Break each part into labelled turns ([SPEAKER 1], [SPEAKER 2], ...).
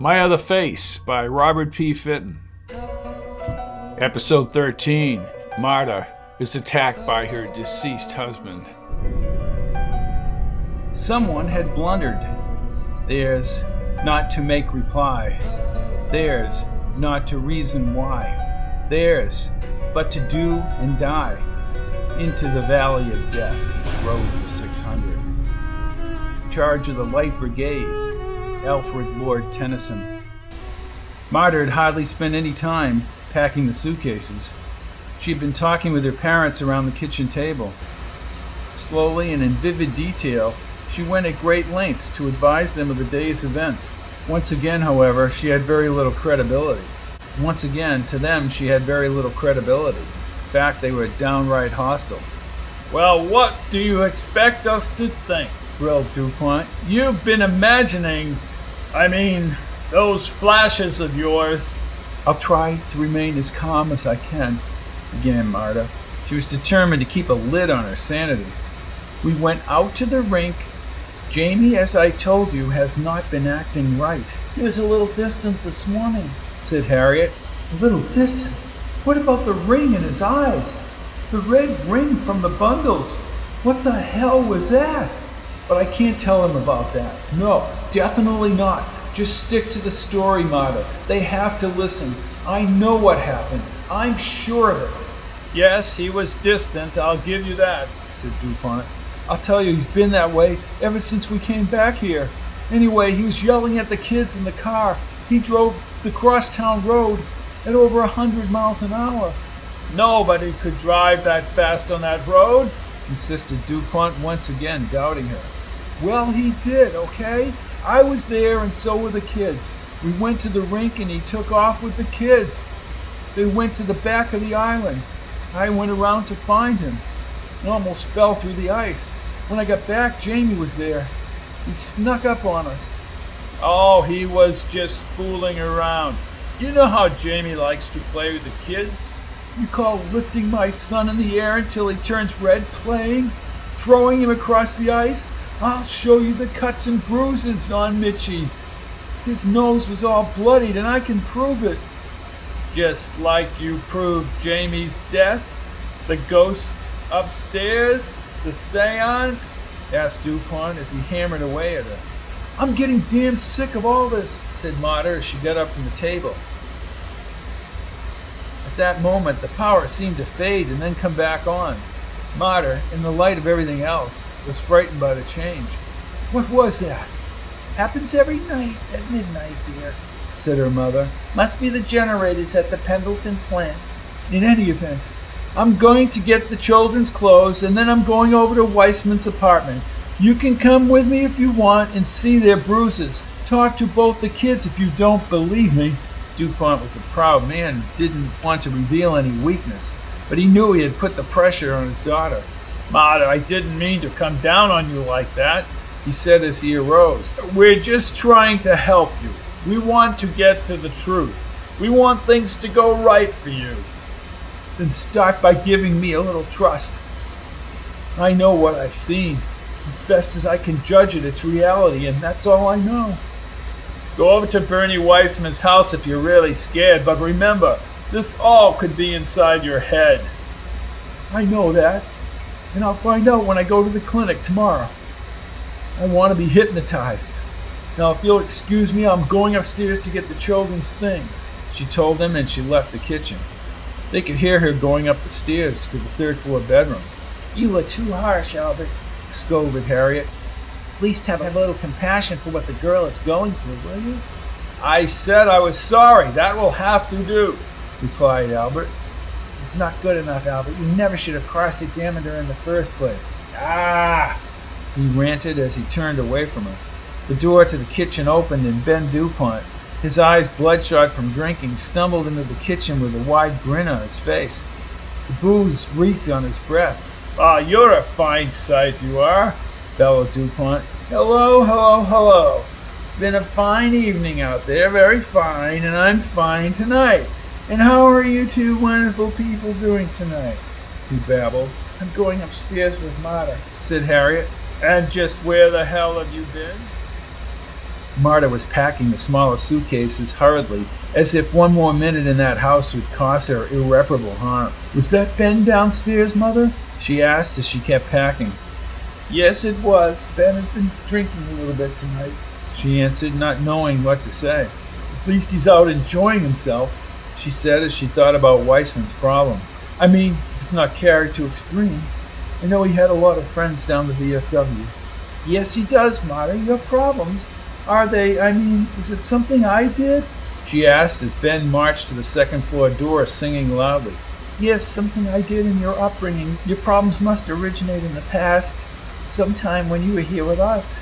[SPEAKER 1] My Other Face by Robert P. Fitton. Episode 13 Marta is attacked by her deceased husband.
[SPEAKER 2] Someone had blundered. Theirs not to make reply. Theirs not to reason why. Theirs but to do and die. Into the valley of death rode the 600. Charge of the Light Brigade, Alfred Lord Tennyson. Marta had hardly spent any time packing the suitcases. She had been talking with her parents around the kitchen table. Slowly and in vivid detail, she went at great lengths to advise them of the day's events. Once again, however, she had very little credibility. Once again, to them, she had very little credibility. In fact, they were downright hostile.
[SPEAKER 3] Well, what do you expect us to think?
[SPEAKER 2] grilled DuPont.
[SPEAKER 3] You've been imagining, I mean, those flashes of yours.
[SPEAKER 2] I'll try to remain as calm as I can, began Marta. She was determined to keep a lid on her sanity. We went out to the rink. Jamie, as I told you, has not been acting right.
[SPEAKER 4] He was a little distant this morning,
[SPEAKER 2] said Harriet.
[SPEAKER 4] A little distant? What about the ring in his eyes? The red ring from the bundles? What the hell was that?
[SPEAKER 2] But I can't tell him about that. No, definitely not. Just stick to the story, Marta. They have to listen. I know what happened. I'm sure of it.
[SPEAKER 3] Yes, he was distant, I'll give you that, said DuPont.
[SPEAKER 2] I'll tell you, he's been that way ever since we came back here. Anyway, he was yelling at the kids in the car. He drove the crosstown road at over a hundred miles an hour.
[SPEAKER 3] Nobody could drive that fast on that road,
[SPEAKER 2] insisted DuPont once again, doubting her. Well, he did, okay? I was there and so were the kids. We went to the rink and he took off with the kids. They went to the back of the island. I went around to find him. and almost fell through the ice. When I got back, Jamie was there. He snuck up on us.
[SPEAKER 3] Oh, he was just fooling around. You know how Jamie likes to play with the kids?
[SPEAKER 2] You call lifting my son in the air until he turns red playing? Throwing him across the ice? I'll show you the cuts and bruises on Mitchy. His nose was all bloodied, and I can prove it.
[SPEAKER 3] Just like you proved Jamie's death? The ghosts upstairs? The seance?
[SPEAKER 2] asked Dupont as he hammered away at her. I'm getting damn sick of all this, said Marta as she got up from the table. At that moment, the power seemed to fade and then come back on. Marta, in the light of everything else, was frightened by the change. What was that?
[SPEAKER 4] Happens every night at midnight, dear,
[SPEAKER 2] said her mother.
[SPEAKER 4] Must be the generators at the Pendleton plant.
[SPEAKER 2] In any event, I'm going to get the children's clothes and then I'm going over to Weissman's apartment. You can come with me if you want and see their bruises. Talk to both the kids if you don't believe me. DuPont was a proud man and didn't want to reveal any weakness, but he knew he had put the pressure on his daughter.
[SPEAKER 3] Marta, I didn't mean to come down on you like that, he said as he arose. We're just trying to help you. We want to get to the truth. We want things to go right for you.
[SPEAKER 2] Then start by giving me a little trust. I know what I've seen. As best as I can judge it, it's reality, and that's all I know.
[SPEAKER 3] Go over to Bernie Weissman's house if you're really scared, but remember, this all could be inside your head.
[SPEAKER 2] I know that and I'll find out when I go to the clinic tomorrow. I want to be hypnotized. Now, if you'll excuse me, I'm going upstairs to get the children's things, she told them, and she left the kitchen. They could hear her going up the stairs to the third floor bedroom.
[SPEAKER 4] You were too harsh, Albert,
[SPEAKER 2] scolded Harriet.
[SPEAKER 4] At least have a little compassion for what the girl is going through, will you?
[SPEAKER 3] I said I was sorry. That will have to do, replied Albert.
[SPEAKER 4] It's not good enough, Albert. You never should have cross examined her in the first place.
[SPEAKER 3] Ah!
[SPEAKER 2] He ranted as he turned away from her. The door to the kitchen opened and Ben DuPont, his eyes bloodshot from drinking, stumbled into the kitchen with a wide grin on his face. The booze reeked on his breath.
[SPEAKER 3] Ah, you're a fine sight, you are, bellowed DuPont.
[SPEAKER 2] Hello, hello, hello. It's been a fine evening out there, very fine, and I'm fine tonight. And how are you two wonderful people doing tonight? He babbled.
[SPEAKER 4] I'm going upstairs with Marta,
[SPEAKER 2] said Harriet.
[SPEAKER 3] And just where the hell have you been?
[SPEAKER 2] Marta was packing the smallest suitcases hurriedly, as if one more minute in that house would cause her irreparable harm.
[SPEAKER 4] Was that Ben downstairs, Mother?
[SPEAKER 2] She asked as she kept packing.
[SPEAKER 3] Yes, it was. Ben has been drinking a little bit tonight.
[SPEAKER 2] She answered, not knowing what to say.
[SPEAKER 3] At least he's out enjoying himself,
[SPEAKER 2] she said as she thought about Weissman's problem.
[SPEAKER 3] I mean, if it's not carried to extremes. I know he had a lot of friends down the VFW. Yes, he does, Marta. You have problems. Are they, I mean, is it something I did?
[SPEAKER 2] She asked as Ben marched to the second floor door, singing loudly.
[SPEAKER 3] Yes, something I did in your upbringing. Your problems must originate in the past, sometime when you were here with us.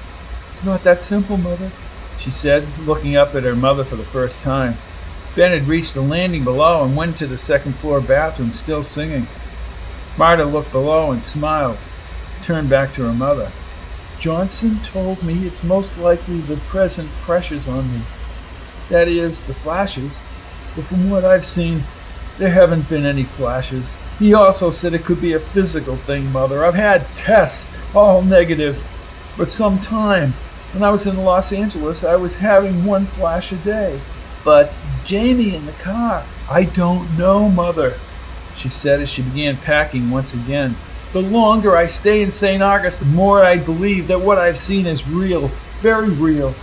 [SPEAKER 3] It's not that simple, Mother,
[SPEAKER 2] she said, looking up at her mother for the first time. Ben had reached the landing below and went to the second floor bathroom, still singing. Marta looked below and smiled, turned back to her mother.
[SPEAKER 3] Johnson told me it's most likely the present pressures on me. That is, the flashes. But from what I've seen, there haven't been any flashes. He also said it could be a physical thing, Mother. I've had tests, all negative, for some time. When I was in Los Angeles, I was having one flash a day. But Jamie in the car, I don't know, Mother, she said as she began packing once again. The longer I stay in St. August, the more I believe that what I've seen is real, very real.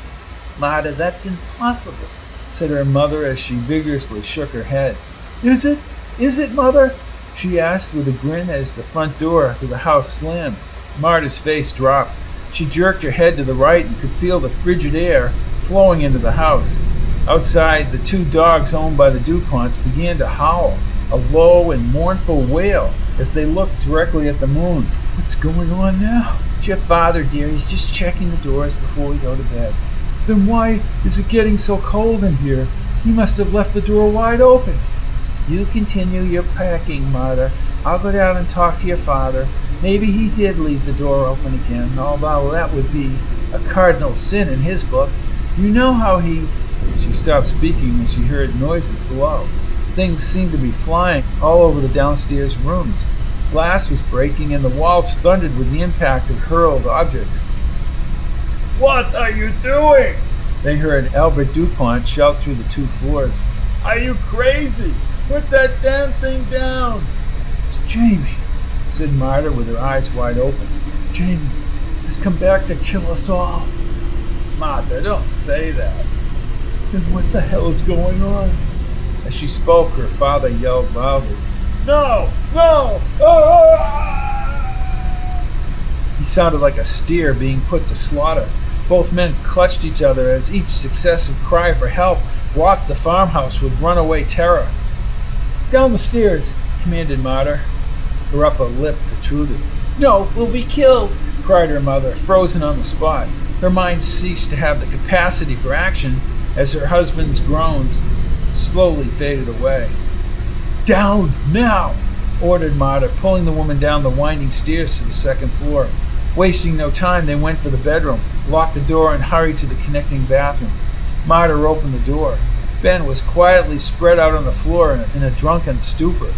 [SPEAKER 4] Marta, that's impossible,
[SPEAKER 2] said her mother as she vigorously shook her head.
[SPEAKER 3] Is it? Is it, Mother? she asked with a grin as the front door to the house slammed.
[SPEAKER 2] Marta's face dropped. She jerked her head to the right and could feel the frigid air flowing into the house. Outside, the two dogs owned by the DuPonts began to howl, a low and mournful wail, as they looked directly at the moon.
[SPEAKER 3] What's going on now?
[SPEAKER 4] It's your father, dear. He's just checking the doors before we go to bed.
[SPEAKER 3] Then why is it getting so cold in here? He must have left the door wide open.
[SPEAKER 4] You continue your packing, Mother. I'll go down and talk to your father. Maybe he did leave the door open again, although that would be a cardinal sin in his book. You know how he.
[SPEAKER 2] She stopped speaking when she heard noises below. Things seemed to be flying all over the downstairs rooms. Glass was breaking and the walls thundered with the impact of hurled objects.
[SPEAKER 3] What are you doing?
[SPEAKER 2] They heard Albert DuPont shout through the two floors.
[SPEAKER 3] Are you crazy? Put that damn thing down.
[SPEAKER 2] It's Jamie, said Marta with her eyes wide open. Jamie has come back to kill us all.
[SPEAKER 3] Marta, don't say that.
[SPEAKER 2] What the hell is going on? As she spoke, her father yelled loudly.
[SPEAKER 3] No! No! Ah!
[SPEAKER 2] He sounded like a steer being put to slaughter. Both men clutched each other as each successive cry for help rocked the farmhouse with runaway terror. Down the stairs, commanded Marta. Her upper lip protruded.
[SPEAKER 4] No, we'll be killed,
[SPEAKER 2] cried her mother, frozen on the spot. Her mind ceased to have the capacity for action as her husband's groans slowly faded away. Down now, ordered Marta, pulling the woman down the winding stairs to the second floor. Wasting no time, they went for the bedroom, locked the door, and hurried to the connecting bathroom. Marta opened the door. Ben was quietly spread out on the floor in a, in a drunken stupor.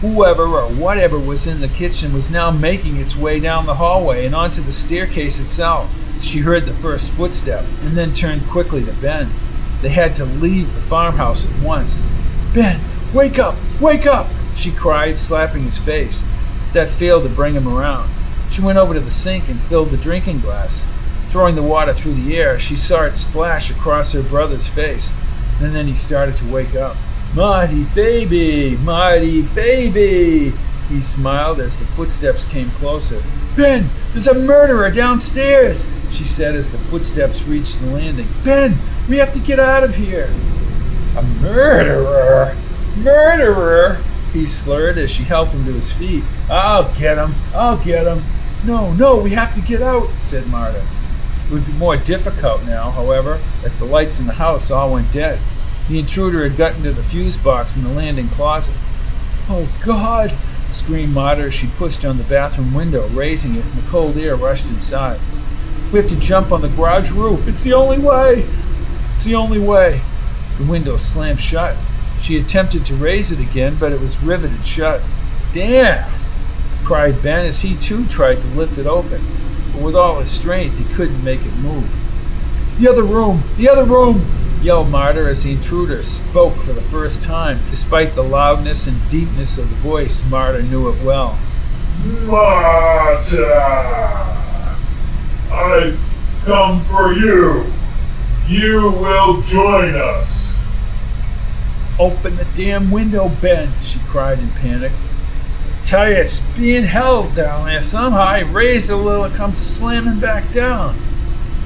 [SPEAKER 2] Whoever or whatever was in the kitchen was now making its way down the hallway and onto the staircase itself. She heard the first footstep and then turned quickly to Ben. They had to leave the farmhouse at once. Ben, wake up! Wake up! she cried, slapping his face. That failed to bring him around. She went over to the sink and filled the drinking glass. Throwing the water through the air, she saw it splash across her brother's face, and then he started to wake up. Marty, baby! Marty, baby! He smiled as the footsteps came closer. Ben, there's a murderer downstairs, she said as the footsteps reached the landing. Ben, we have to get out of here. A murderer? Murderer? He slurred as she helped him to his feet. I'll get him. I'll get him. No, no, we have to get out, said Marta. It would be more difficult now, however, as the lights in the house all went dead. The intruder had gotten to the fuse box in the landing closet. Oh, God! Screamed Marta as she pushed on the bathroom window, raising it, and the cold air rushed inside. We have to jump on the garage roof. It's the only way. It's the only way. The window slammed shut. She attempted to raise it again, but it was riveted shut. Damn! cried Ben as he too tried to lift it open, but with all his strength he couldn't make it move. The other room! The other room! Yelled Marta as the intruder spoke for the first time. Despite the loudness and deepness of the voice, Marta knew it well.
[SPEAKER 5] Marta! I've come for you. You will join us.
[SPEAKER 2] Open the damn window, Ben, she cried in panic. Tell you, it's being held down there somehow. I raise a little, it comes slamming back down.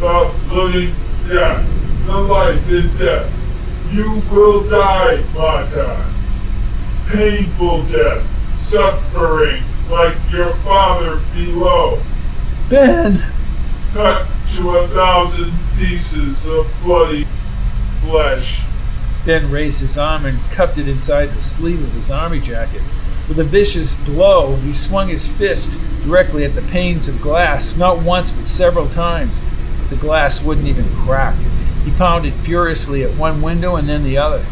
[SPEAKER 5] The living death, the life in death. You will die, Marta. Painful death, suffering like your father below.
[SPEAKER 2] Ben!
[SPEAKER 5] Cut to a thousand pieces of bloody flesh.
[SPEAKER 2] Ben raised his arm and cupped it inside the sleeve of his army jacket. With a vicious blow, he swung his fist directly at the panes of glass, not once but several times. The glass wouldn't even crack. He pounded furiously at one window and then the other,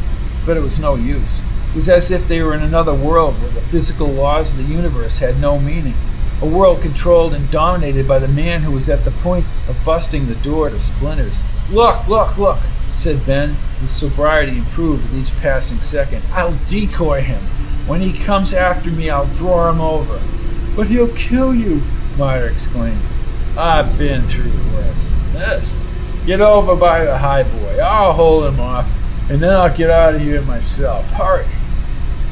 [SPEAKER 2] but it was no use. It was as if they were in another world where the physical laws of the universe had no meaning. A world controlled and dominated by the man who was at the point of busting the door to splinters. Look, look, look, said Ben, his sobriety improved with each passing second. I'll decoy him. When he comes after me, I'll draw him over. But he'll kill you, Marta exclaimed. I've been through worse than this. Get over by the high boy. I'll hold him off, and then I'll get out of here myself. Hurry.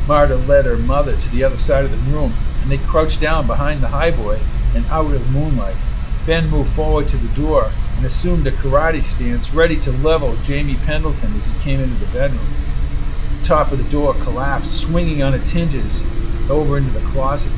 [SPEAKER 2] Marta led her mother to the other side of the room, and they crouched down behind the high boy and out of the moonlight. Ben moved forward to the door and assumed a karate stance, ready to level Jamie Pendleton as he came into the bedroom. The top of the door collapsed, swinging on its hinges over into the closet.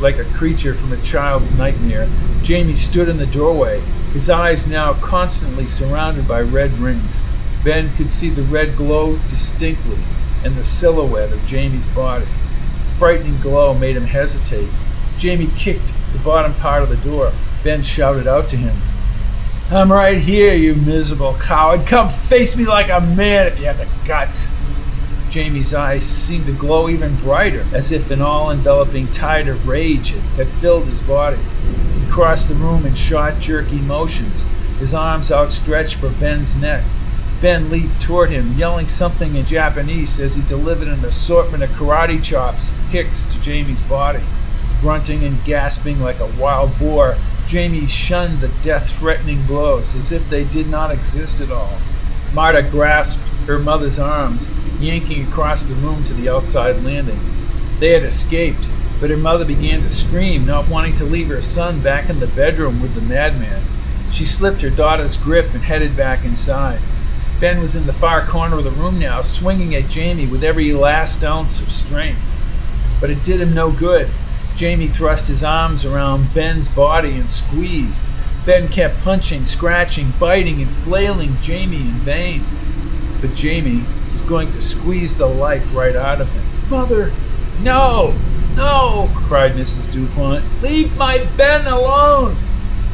[SPEAKER 2] Like a creature from a child's nightmare, Jamie stood in the doorway, his eyes now constantly surrounded by red rings. Ben could see the red glow distinctly and the silhouette of Jamie's body. The frightening glow made him hesitate. Jamie kicked the bottom part of the door. Ben shouted out to him, I'm right here, you miserable coward. Come face me like a man if you have the guts. Jamie's eyes seemed to glow even brighter, as if an all enveloping tide of rage had filled his body. He crossed the room in short, jerky motions, his arms outstretched for Ben's neck. Ben leaped toward him, yelling something in Japanese as he delivered an assortment of karate chops, kicks to Jamie's body. Grunting and gasping like a wild boar, Jamie shunned the death threatening blows as if they did not exist at all. Marta grasped her mother's arms, yanking across the room to the outside landing. They had escaped, but her mother began to scream, not wanting to leave her son back in the bedroom with the madman. She slipped her daughter's grip and headed back inside. Ben was in the far corner of the room now, swinging at Jamie with every last ounce of strength. But it did him no good. Jamie thrust his arms around Ben's body and squeezed. Ben kept punching, scratching, biting, and flailing Jamie in vain. But Jamie was going to squeeze the life right out of him. Mother! No! No! cried Mrs. DuPont. Leave my Ben alone!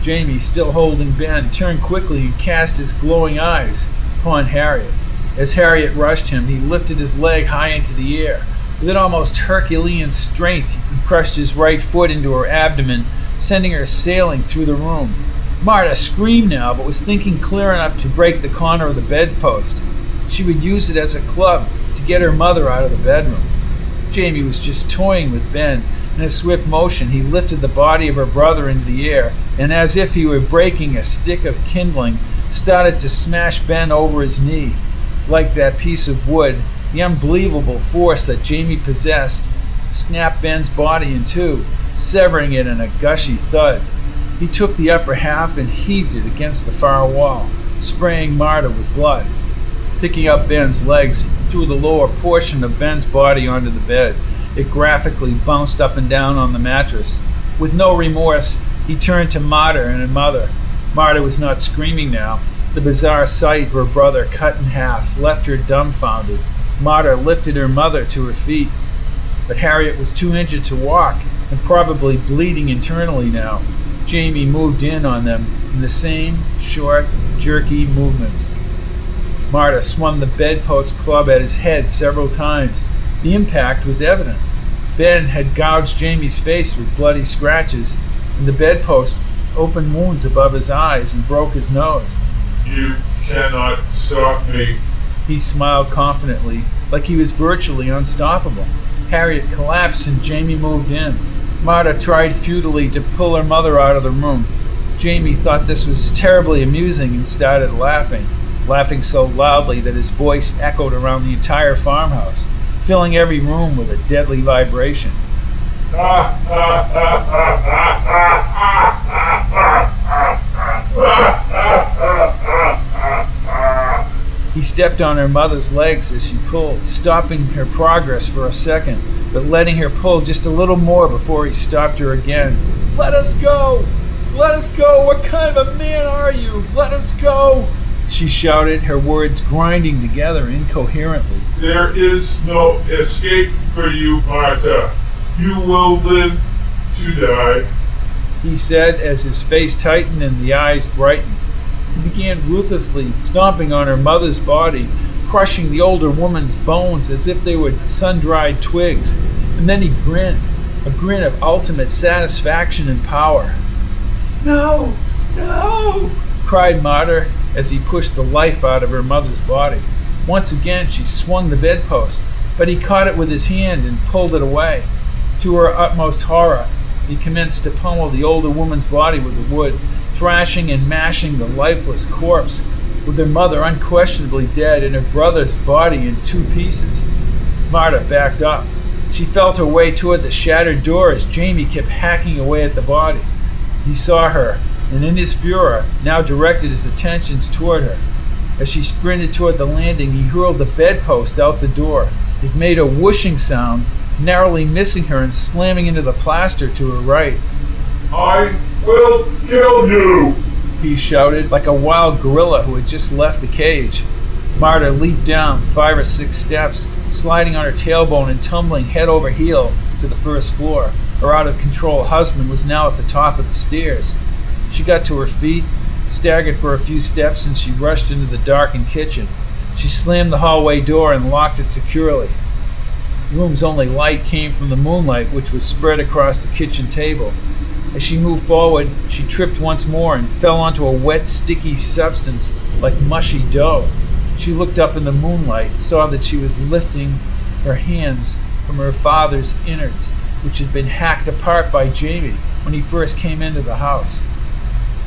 [SPEAKER 2] Jamie, still holding Ben, turned quickly and cast his glowing eyes upon Harriet. As Harriet rushed him, he lifted his leg high into the air. With an almost Herculean strength, he crushed his right foot into her abdomen, sending her sailing through the room. Marta screamed now, but was thinking clear enough to break the corner of the bedpost. She would use it as a club to get her mother out of the bedroom. Jamie was just toying with Ben. In a swift motion, he lifted the body of her brother into the air, and as if he were breaking a stick of kindling, started to smash Ben over his knee. Like that piece of wood, the unbelievable force that Jamie possessed snapped Ben's body in two, severing it in a gushy thud. He took the upper half and heaved it against the far wall, spraying Marta with blood. Picking up Ben's legs, threw the lower portion of Ben's body onto the bed. It graphically bounced up and down on the mattress. With no remorse, he turned to Marta and her mother. Marta was not screaming now. The bizarre sight of her brother cut in half left her dumbfounded. Marta lifted her mother to her feet, but Harriet was too injured to walk and probably bleeding internally now. Jamie moved in on them in the same short, jerky movements. Marta swung the bedpost club at his head several times. The impact was evident. Ben had gouged Jamie's face with bloody scratches, and the bedpost opened wounds above his eyes and broke his nose.
[SPEAKER 5] You cannot stop me.
[SPEAKER 2] He smiled confidently, like he was virtually unstoppable. Harriet collapsed and Jamie moved in. Marta tried futilely to pull her mother out of the room. Jamie thought this was terribly amusing and started laughing, laughing so loudly that his voice echoed around the entire farmhouse, filling every room with a deadly vibration. He stepped on her mother's legs as she pulled, stopping her progress for a second, but letting her pull just a little more before he stopped her again. Let us go! Let us go! What kind of a man are you? Let us go! She shouted, her words grinding together incoherently.
[SPEAKER 5] There is no escape for you, Marta. You will live to die.
[SPEAKER 2] He said as his face tightened and the eyes brightened. He began ruthlessly stomping on her mother's body, crushing the older woman's bones as if they were sun dried twigs. And then he grinned, a grin of ultimate satisfaction and power. No, no, cried Marta as he pushed the life out of her mother's body. Once again she swung the bedpost, but he caught it with his hand and pulled it away. To her utmost horror, he commenced to pummel the older woman's body with the wood, thrashing and mashing the lifeless corpse, with her mother unquestionably dead and her brother's body in two pieces. Marta backed up. She felt her way toward the shattered door as Jamie kept hacking away at the body. He saw her, and in his furor, now directed his attentions toward her. As she sprinted toward the landing, he hurled the bedpost out the door. It made a whooshing sound, narrowly missing her and slamming into the plaster to her right.
[SPEAKER 5] I will kill you!
[SPEAKER 2] He shouted, like a wild gorilla who had just left the cage. Marta leaped down five or six steps, sliding on her tailbone and tumbling head over heel to the first floor. Her out of control husband was now at the top of the stairs. She got to her feet, staggered for a few steps, and she rushed into the darkened kitchen. She slammed the hallway door and locked it securely. The room's only light came from the moonlight, which was spread across the kitchen table. As she moved forward, she tripped once more and fell onto a wet, sticky substance like mushy dough. She looked up in the moonlight, and saw that she was lifting her hands from her father's innards, which had been hacked apart by Jamie when he first came into the house.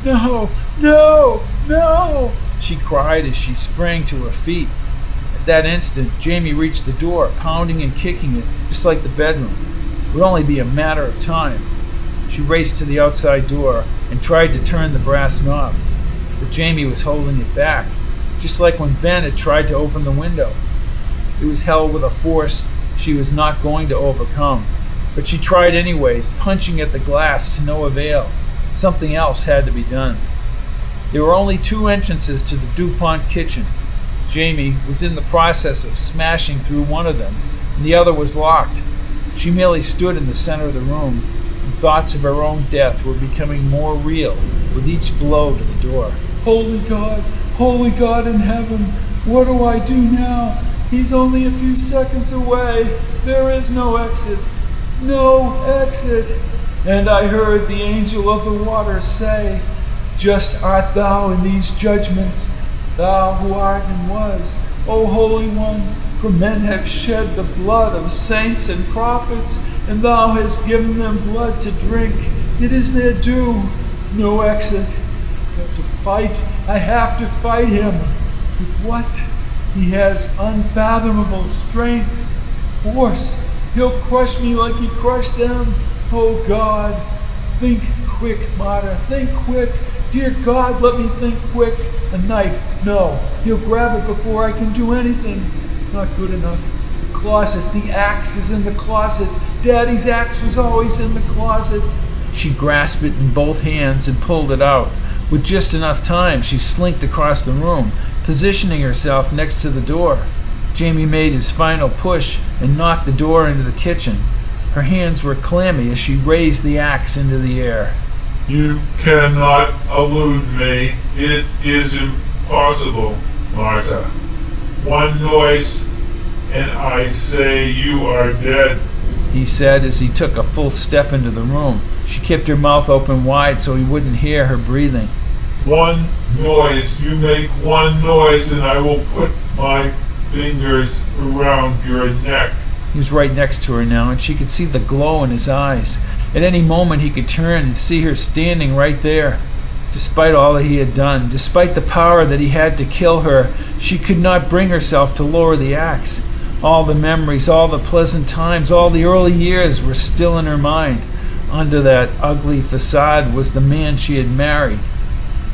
[SPEAKER 2] No, no, no, she cried as she sprang to her feet. At that instant, Jamie reached the door, pounding and kicking it, just like the bedroom. It would only be a matter of time. She raced to the outside door and tried to turn the brass knob, but Jamie was holding it back, just like when Ben had tried to open the window. It was held with a force she was not going to overcome, but she tried anyways, punching at the glass to no avail. Something else had to be done. There were only two entrances to the DuPont kitchen. Jamie was in the process of smashing through one of them, and the other was locked. She merely stood in the center of the room, and thoughts of her own death were becoming more real with each blow to the door. Holy God, holy God in heaven, what do I do now? He's only a few seconds away. There is no exit. No exit. And I heard the angel of the water say, Just art thou in these judgments, thou who art and was, O Holy One, for men have shed the blood of saints and prophets, and thou hast given them blood to drink. It is their due. No exit. Have to fight. I have to fight him. With what? He has unfathomable strength, force. He'll crush me like he crushed them. Oh God, think quick, Marta, think quick. Dear God, let me think quick. A knife, no. He'll grab it before I can do anything. Not good enough. The closet, the axe is in the closet. Daddy's axe was always in the closet. She grasped it in both hands and pulled it out. With just enough time, she slinked across the room, positioning herself next to the door. Jamie made his final push and knocked the door into the kitchen. Her hands were clammy as she raised the axe into the air.
[SPEAKER 5] You cannot elude me. It is impossible, Marta. One noise, and I say you are dead.
[SPEAKER 2] He said as he took a full step into the room. She kept her mouth open wide so he wouldn't hear her breathing.
[SPEAKER 5] one noise. You make one noise, and I will put my fingers around your neck.
[SPEAKER 2] He was right next to her now, and she could see the glow in his eyes. At any moment, he could turn and see her standing right there. Despite all that he had done, despite the power that he had to kill her, she could not bring herself to lower the axe. All the memories, all the pleasant times, all the early years were still in her mind. Under that ugly facade was the man she had married.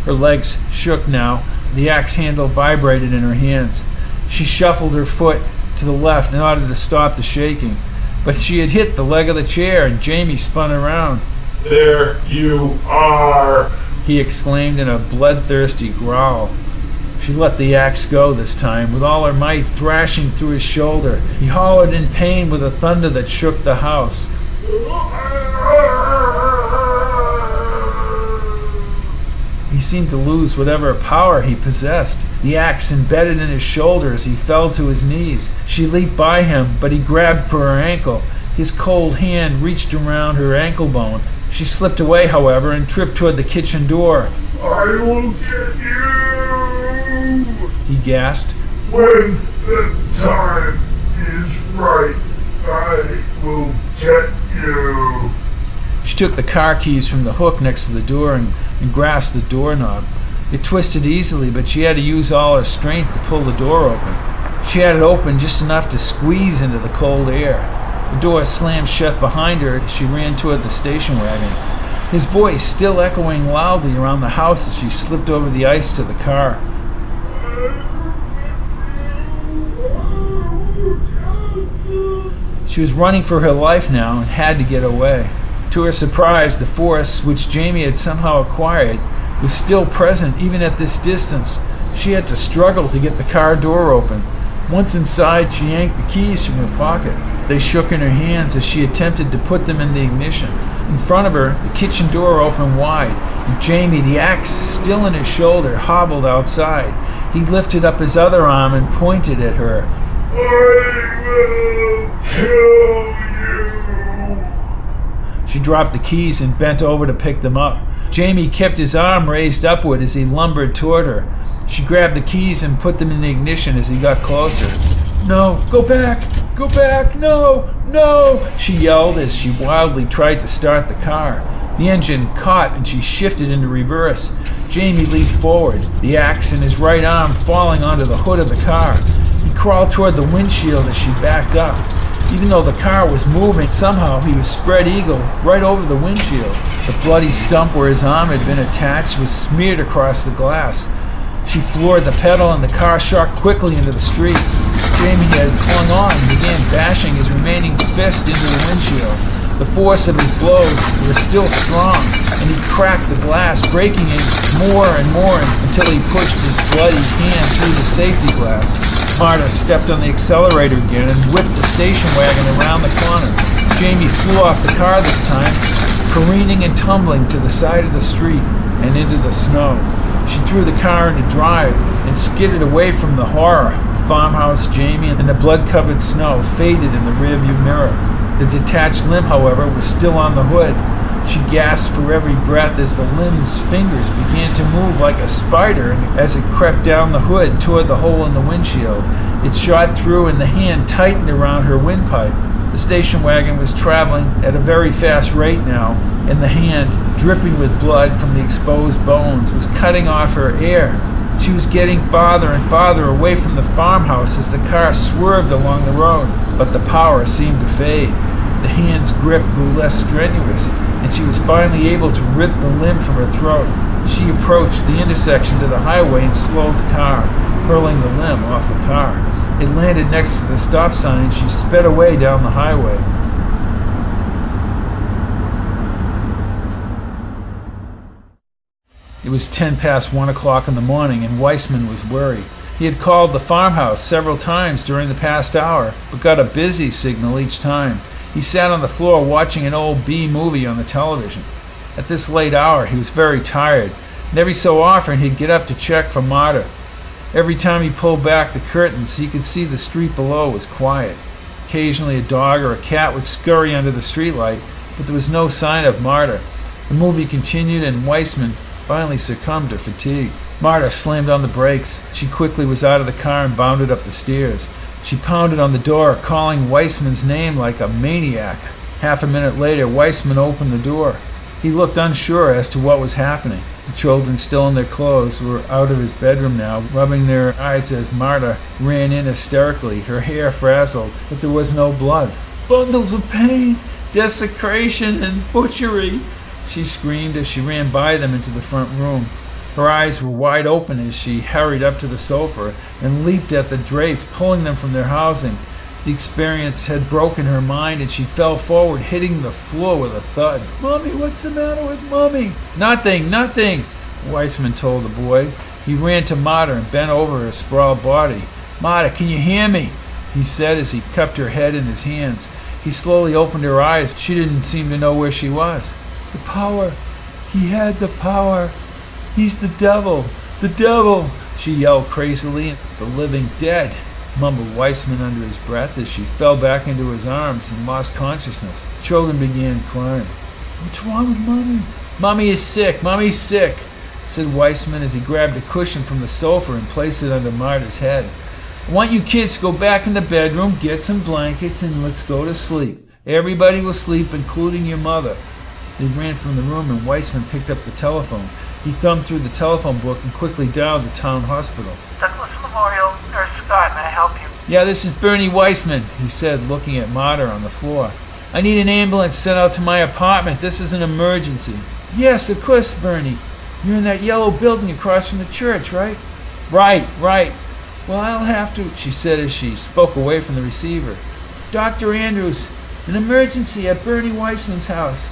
[SPEAKER 2] Her legs shook now. The axe handle vibrated in her hands. She shuffled her foot to the left in order to stop the shaking. But she had hit the leg of the chair, and Jamie spun around.
[SPEAKER 5] There you are.
[SPEAKER 2] He exclaimed in a bloodthirsty growl. She let the axe go this time, with all her might thrashing through his shoulder. He hollered in pain with a thunder that shook the house. He seemed to lose whatever power he possessed. The axe embedded in his shoulder as he fell to his knees. She leaped by him, but he grabbed for her ankle. His cold hand reached around her ankle bone. She slipped away, however, and tripped toward the kitchen door.
[SPEAKER 5] I will get you
[SPEAKER 2] He gasped.
[SPEAKER 5] when the time is right. I will get you.
[SPEAKER 2] She took the car keys from the hook next to the door and, and grasped the doorknob. It twisted easily, but she had to use all her strength to pull the door open. She had it open just enough to squeeze into the cold air. The door slammed shut behind her as she ran toward the station wagon. His voice still echoing loudly around the house as she slipped over the ice to the car. She was running for her life now and had to get away. To her surprise, the force, which Jamie had somehow acquired, was still present even at this distance. She had to struggle to get the car door open. Once inside, she yanked the keys from her pocket. They shook in her hands as she attempted to put them in the ignition. In front of her, the kitchen door opened wide, and Jamie, the axe still in his shoulder, hobbled outside. He lifted up his other arm and pointed at her.
[SPEAKER 5] I will kill you.
[SPEAKER 2] She dropped the keys and bent over to pick them up. Jamie kept his arm raised upward as he lumbered toward her. She grabbed the keys and put them in the ignition as he got closer. No, go back! Go back! No! No! She yelled as she wildly tried to start the car. The engine caught and she shifted into reverse. Jamie leaped forward, the axe in his right arm falling onto the hood of the car. He crawled toward the windshield as she backed up. Even though the car was moving, somehow he was spread eagle right over the windshield. The bloody stump where his arm had been attached was smeared across the glass. She floored the pedal and the car shot quickly into the street. Jamie had clung on and began bashing his remaining fist into the windshield. The force of his blows was still strong, and he cracked the glass, breaking it more and more until he pushed his bloody hand through the safety glass. Marta stepped on the accelerator again and whipped the station wagon around the corner. Jamie flew off the car this time, careening and tumbling to the side of the street and into the snow. She threw the car into drive and skidded away from the horror. The farmhouse, Jamie, and the blood-covered snow faded in the rearview mirror. The detached limb, however, was still on the hood. She gasped for every breath as the limb's fingers began to move like a spider as it crept down the hood toward the hole in the windshield. It shot through and the hand tightened around her windpipe. The station wagon was traveling at a very fast rate now, and the hand, dripping with blood from the exposed bones, was cutting off her air. She was getting farther and farther away from the farmhouse as the car swerved along the road, but the power seemed to fade. The hand's grip grew less strenuous, and she was finally able to rip the limb from her throat. She approached the intersection to the highway and slowed the car, hurling the limb off the car. It landed next to the stop sign and she sped away down the highway. It was ten past one o'clock in the morning, and Weissman was worried. He had called the farmhouse several times during the past hour, but got a busy signal each time. He sat on the floor watching an old B movie on the television. At this late hour, he was very tired, and every so often he'd get up to check for Marta. Every time he pulled back the curtains, he could see the street below was quiet. Occasionally, a dog or a cat would scurry under the streetlight, but there was no sign of Marta. The movie continued, and Weissman finally succumbed to fatigue. Marta slammed on the brakes. She quickly was out of the car and bounded up the stairs. She pounded on the door, calling Weissman's name like a maniac. Half a minute later, Weissman opened the door. He looked unsure as to what was happening. The children, still in their clothes, were out of his bedroom now, rubbing their eyes as Marta ran in hysterically, her hair frazzled, but there was no blood. Bundles of pain, desecration, and butchery, she screamed as she ran by them into the front room. Her eyes were wide open as she hurried up to the sofa and leaped at the drapes, pulling them from their housing. The experience had broken her mind and she fell forward, hitting the floor with a thud. Mommy, what's the matter with Mommy? Nothing, nothing, Weissman told the boy. He ran to Marta and bent over her sprawled body. Marta, can you hear me? He said as he cupped her head in his hands. He slowly opened her eyes. She didn't seem to know where she was. The power. He had the power. He's the devil! The devil! She yelled crazily. The living dead, mumbled Weissman under his breath as she fell back into his arms and lost consciousness. Children began crying. What's wrong with Mommy? Mommy is sick. Mommy's sick, said Weissman as he grabbed a cushion from the sofa and placed it under Marta's head. I want you kids to go back in the bedroom, get some blankets, and let's go to sleep. Everybody will sleep, including your mother. They ran from the room and Weissman picked up the telephone. He thumbed through the telephone book and quickly dialed the town hospital. Yeah, this is Bernie Weissman, he said, looking at Marta on the floor. I need an ambulance sent out to my apartment. This is an emergency. Yes, of course, Bernie. You're in that yellow building across from the church, right? Right, right. Well, I'll have to, she said as she spoke away from the receiver. Dr. Andrews, an emergency at Bernie Weissman's house.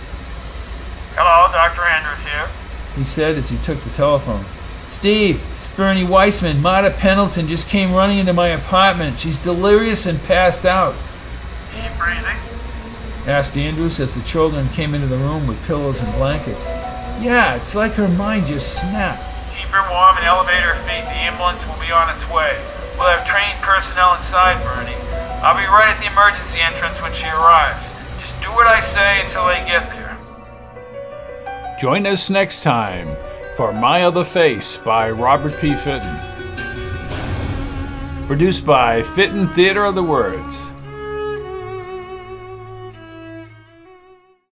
[SPEAKER 6] Hello, Dr. Andrews here.
[SPEAKER 2] He said as he took the telephone. Steve, Bernie Weissman. Marta Pendleton just came running into my apartment. She's delirious and passed out.
[SPEAKER 6] Keep breathing.
[SPEAKER 2] Asked Andrews as the children came into the room with pillows and blankets. Yeah, it's like her mind just snapped.
[SPEAKER 6] Keep her warm and elevate her feet. The ambulance will be on its way. We'll have trained personnel inside, Bernie. I'll be right at the emergency entrance when she arrives. Just do what I say until they get there.
[SPEAKER 1] Join us next time for My Other Face by Robert P. Fitton. Produced by Fitton Theater of the Words.